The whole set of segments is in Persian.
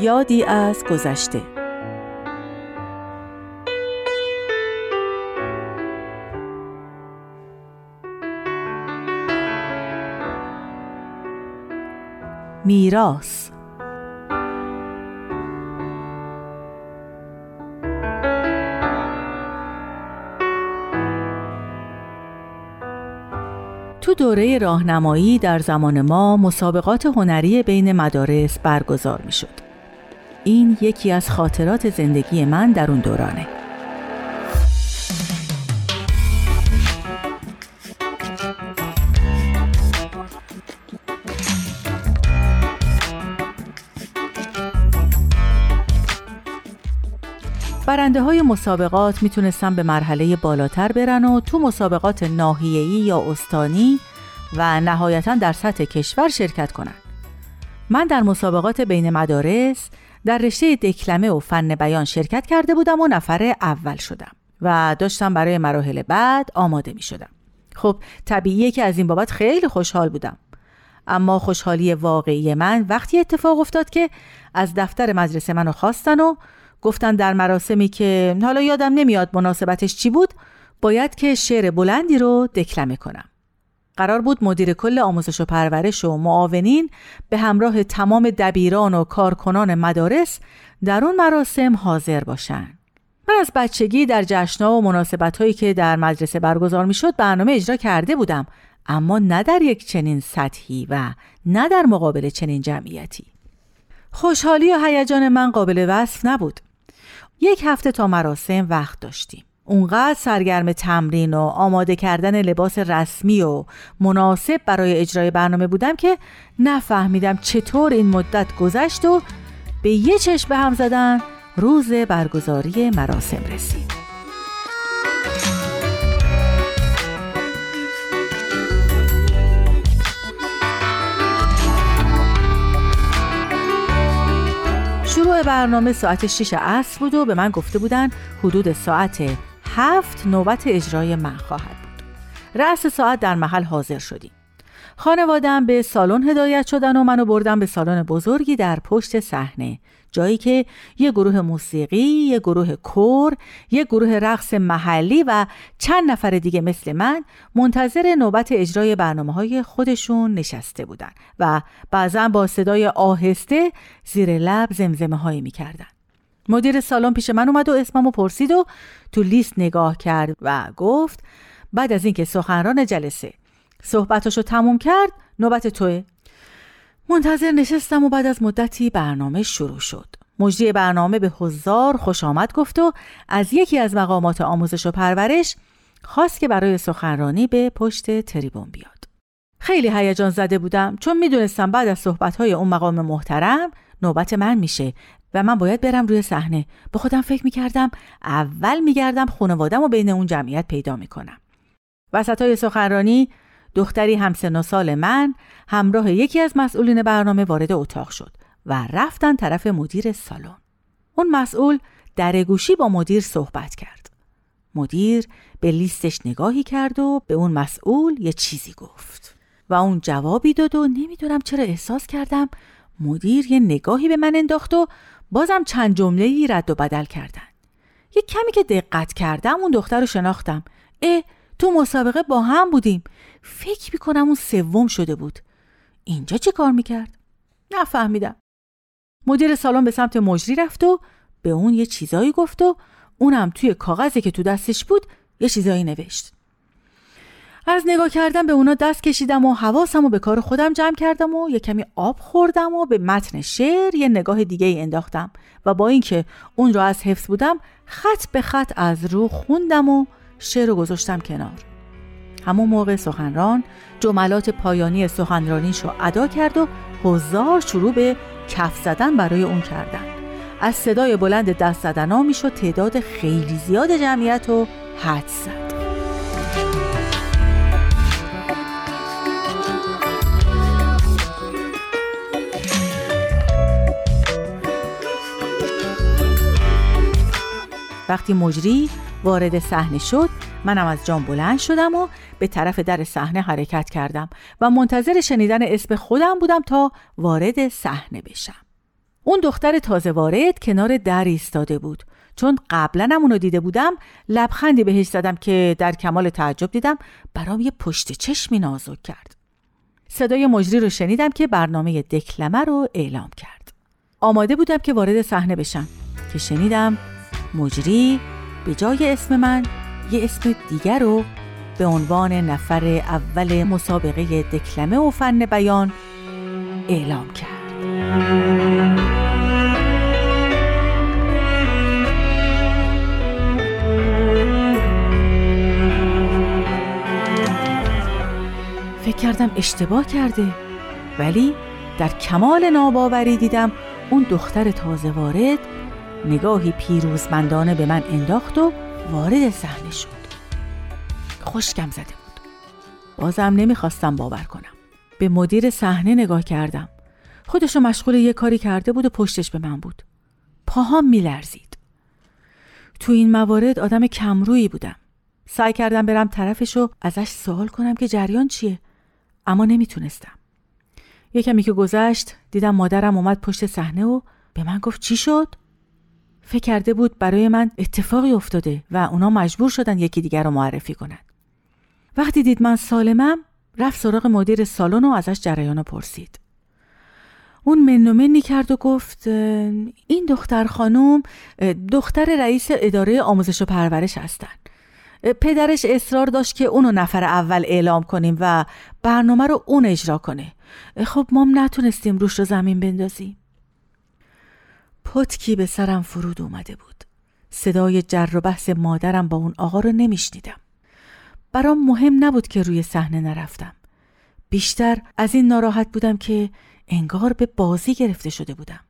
یادی از گذشته میراث تو دوره راهنمایی در زمان ما مسابقات هنری بین مدارس برگزار می شد. این یکی از خاطرات زندگی من در اون دورانه. برنده های مسابقات می‌تونستن به مرحله بالاتر برن و تو مسابقات ناحیه‌ای یا استانی و نهایتا در سطح کشور شرکت کنن. من در مسابقات بین مدارس در رشته دکلمه و فن بیان شرکت کرده بودم و نفر اول شدم و داشتم برای مراحل بعد آماده می شدم. خب طبیعیه که از این بابت خیلی خوشحال بودم. اما خوشحالی واقعی من وقتی اتفاق افتاد که از دفتر مدرسه منو خواستن و گفتن در مراسمی که حالا یادم نمیاد مناسبتش چی بود باید که شعر بلندی رو دکلمه کنم قرار بود مدیر کل آموزش و پرورش و معاونین به همراه تمام دبیران و کارکنان مدارس در اون مراسم حاضر باشن. من از بچگی در جشنها و مناسبت هایی که در مدرسه برگزار می شد برنامه اجرا کرده بودم اما نه در یک چنین سطحی و نه در مقابل چنین جمعیتی. خوشحالی و هیجان من قابل وصف نبود. یک هفته تا مراسم وقت داشتیم. اونقدر سرگرم تمرین و آماده کردن لباس رسمی و مناسب برای اجرای برنامه بودم که نفهمیدم چطور این مدت گذشت و به یه چشم به هم زدن روز برگزاری مراسم رسید. شروع برنامه ساعت 6 عصر بود و به من گفته بودن حدود ساعت هفت نوبت اجرای من خواهد بود رأس ساعت در محل حاضر شدیم خانوادم به سالن هدایت شدن و منو بردن به سالن بزرگی در پشت صحنه جایی که یه گروه موسیقی، یه گروه کور، یه گروه رقص محلی و چند نفر دیگه مثل من منتظر نوبت اجرای برنامه های خودشون نشسته بودن و بعضا با صدای آهسته زیر لب زمزمه هایی می‌کردن. مدیر سالن پیش من اومد و اسممو پرسید و تو لیست نگاه کرد و گفت بعد از اینکه سخنران جلسه صحبتاشو تموم کرد نوبت توه منتظر نشستم و بعد از مدتی برنامه شروع شد. مجری برنامه به هزار خوش آمد گفت و از یکی از مقامات آموزش و پرورش خواست که برای سخنرانی به پشت تریبون بیاد. خیلی هیجان زده بودم. چون می‌دونستم بعد از صحبتهای اون مقام محترم نوبت من میشه و من باید برم روی صحنه به خودم فکر می‌کردم اول میگردم خانوادم و بین اون جمعیت پیدا می‌کنم وسط های سخنرانی دختری همسن و سال من همراه یکی از مسئولین برنامه وارد اتاق شد و رفتن طرف مدیر سالن. اون مسئول در گوشی با مدیر صحبت کرد. مدیر به لیستش نگاهی کرد و به اون مسئول یه چیزی گفت. و اون جوابی داد و نمی‌دونم چرا احساس کردم مدیر یه نگاهی به من انداخت و بازم چند جمله رد و بدل کردن. یه کمی که دقت کردم اون دختر رو شناختم. اه تو مسابقه با هم بودیم فکر می‌کنم اون سوم شده بود اینجا چه کار می‌کرد؟ نفهمیدم مدیر سالن به سمت مجری رفت و به اون یه چیزایی گفت و اونم توی کاغذی که تو دستش بود یه چیزایی نوشت از نگاه کردم به اونا دست کشیدم و حواسم و به کار خودم جمع کردم و یه کمی آب خوردم و به متن شعر یه نگاه دیگه ای انداختم و با اینکه اون رو از حفظ بودم خط به خط از رو خوندم و شعر رو گذاشتم کنار. همون موقع سخنران جملات پایانی سخنرانیش رو ادا کرد و هزار شروع به کف زدن برای اون کردن. از صدای بلند دست زدن ها می‌شد تعداد خیلی زیاد جمعیت رو حد زد. وقتی مجری وارد صحنه شد منم از جام بلند شدم و به طرف در صحنه حرکت کردم و منتظر شنیدن اسم خودم بودم تا وارد صحنه بشم. اون دختر تازه وارد کنار در ایستاده بود. چون قبلا هم اونو دیده بودم لبخندی بهش زدم که در کمال تعجب دیدم برام یه پشت چشمی نازک کرد. صدای مجری رو شنیدم که برنامه دکلمه رو اعلام کرد. آماده بودم که وارد صحنه بشم که شنیدم مجری به جای اسم من یه اسم دیگر رو به عنوان نفر اول مسابقه دکلمه و فن بیان اعلام کرد. فکر کردم اشتباه کرده ولی در کمال ناباوری دیدم اون دختر تازه وارد نگاهی پیروزمندانه به من انداخت و وارد صحنه شد. خوشگم زده بود. بازم نمی‌خواستم باور کنم. به مدیر صحنه نگاه کردم. خودشو مشغول یه کاری کرده بود و پشتش به من بود. پاهام میلرزید. تو این موارد آدم کمرویی بودم. سعی کردم برم طرفش و ازش سوال کنم که جریان چیه. اما نمی‌تونستم. یه کمی که گذشت دیدم مادرم اومد پشت صحنه و به من گفت چی شد؟ فکر کرده بود برای من اتفاقی افتاده و اونا مجبور شدن یکی دیگر رو معرفی کنن. وقتی دید من سالمم رفت سراغ مدیر سالن و ازش جریان رو پرسید. اون منو کرد و گفت این دختر خانم دختر رئیس اداره آموزش و پرورش هستن. پدرش اصرار داشت که اونو نفر اول اعلام کنیم و برنامه رو اون اجرا کنه. خب ما نتونستیم روش رو زمین بندازیم. پتکی به سرم فرود اومده بود. صدای جر و بحث مادرم با اون آقا رو نمیشنیدم. برام مهم نبود که روی صحنه نرفتم. بیشتر از این ناراحت بودم که انگار به بازی گرفته شده بودم.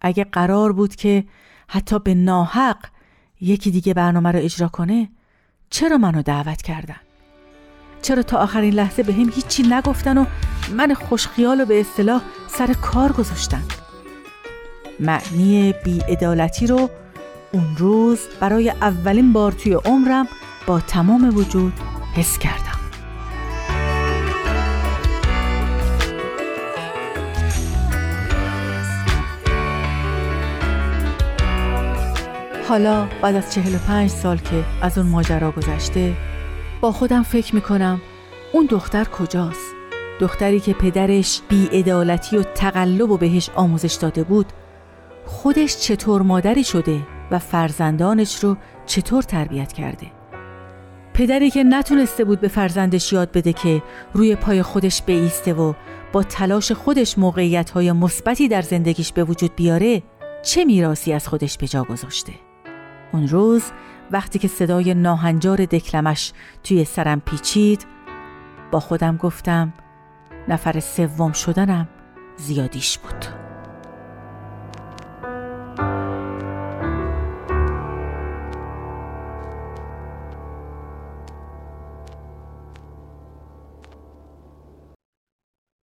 اگه قرار بود که حتی به ناحق یکی دیگه برنامه رو اجرا کنه چرا منو دعوت کردن؟ چرا تا آخرین لحظه به هم هیچی نگفتن و من خوشخیال و به اصطلاح سر کار گذاشتن؟ معنی بیعدالتی رو اون روز برای اولین بار توی عمرم با تمام وجود حس کردم حالا بعد از چهل و پنج سال که از اون ماجرا گذشته با خودم فکر می‌کنم اون دختر کجاست؟ دختری که پدرش بیعدالتی و تقلب و بهش آموزش داده بود خودش چطور مادری شده و فرزندانش رو چطور تربیت کرده. پدری که نتونسته بود به فرزندش یاد بده که روی پای خودش بیسته و با تلاش خودش موقعیت های مثبتی در زندگیش به وجود بیاره چه میراسی از خودش به جا گذاشته؟ اون روز وقتی که صدای ناهنجار دکلمش توی سرم پیچید با خودم گفتم نفر سوم شدنم زیادیش بود.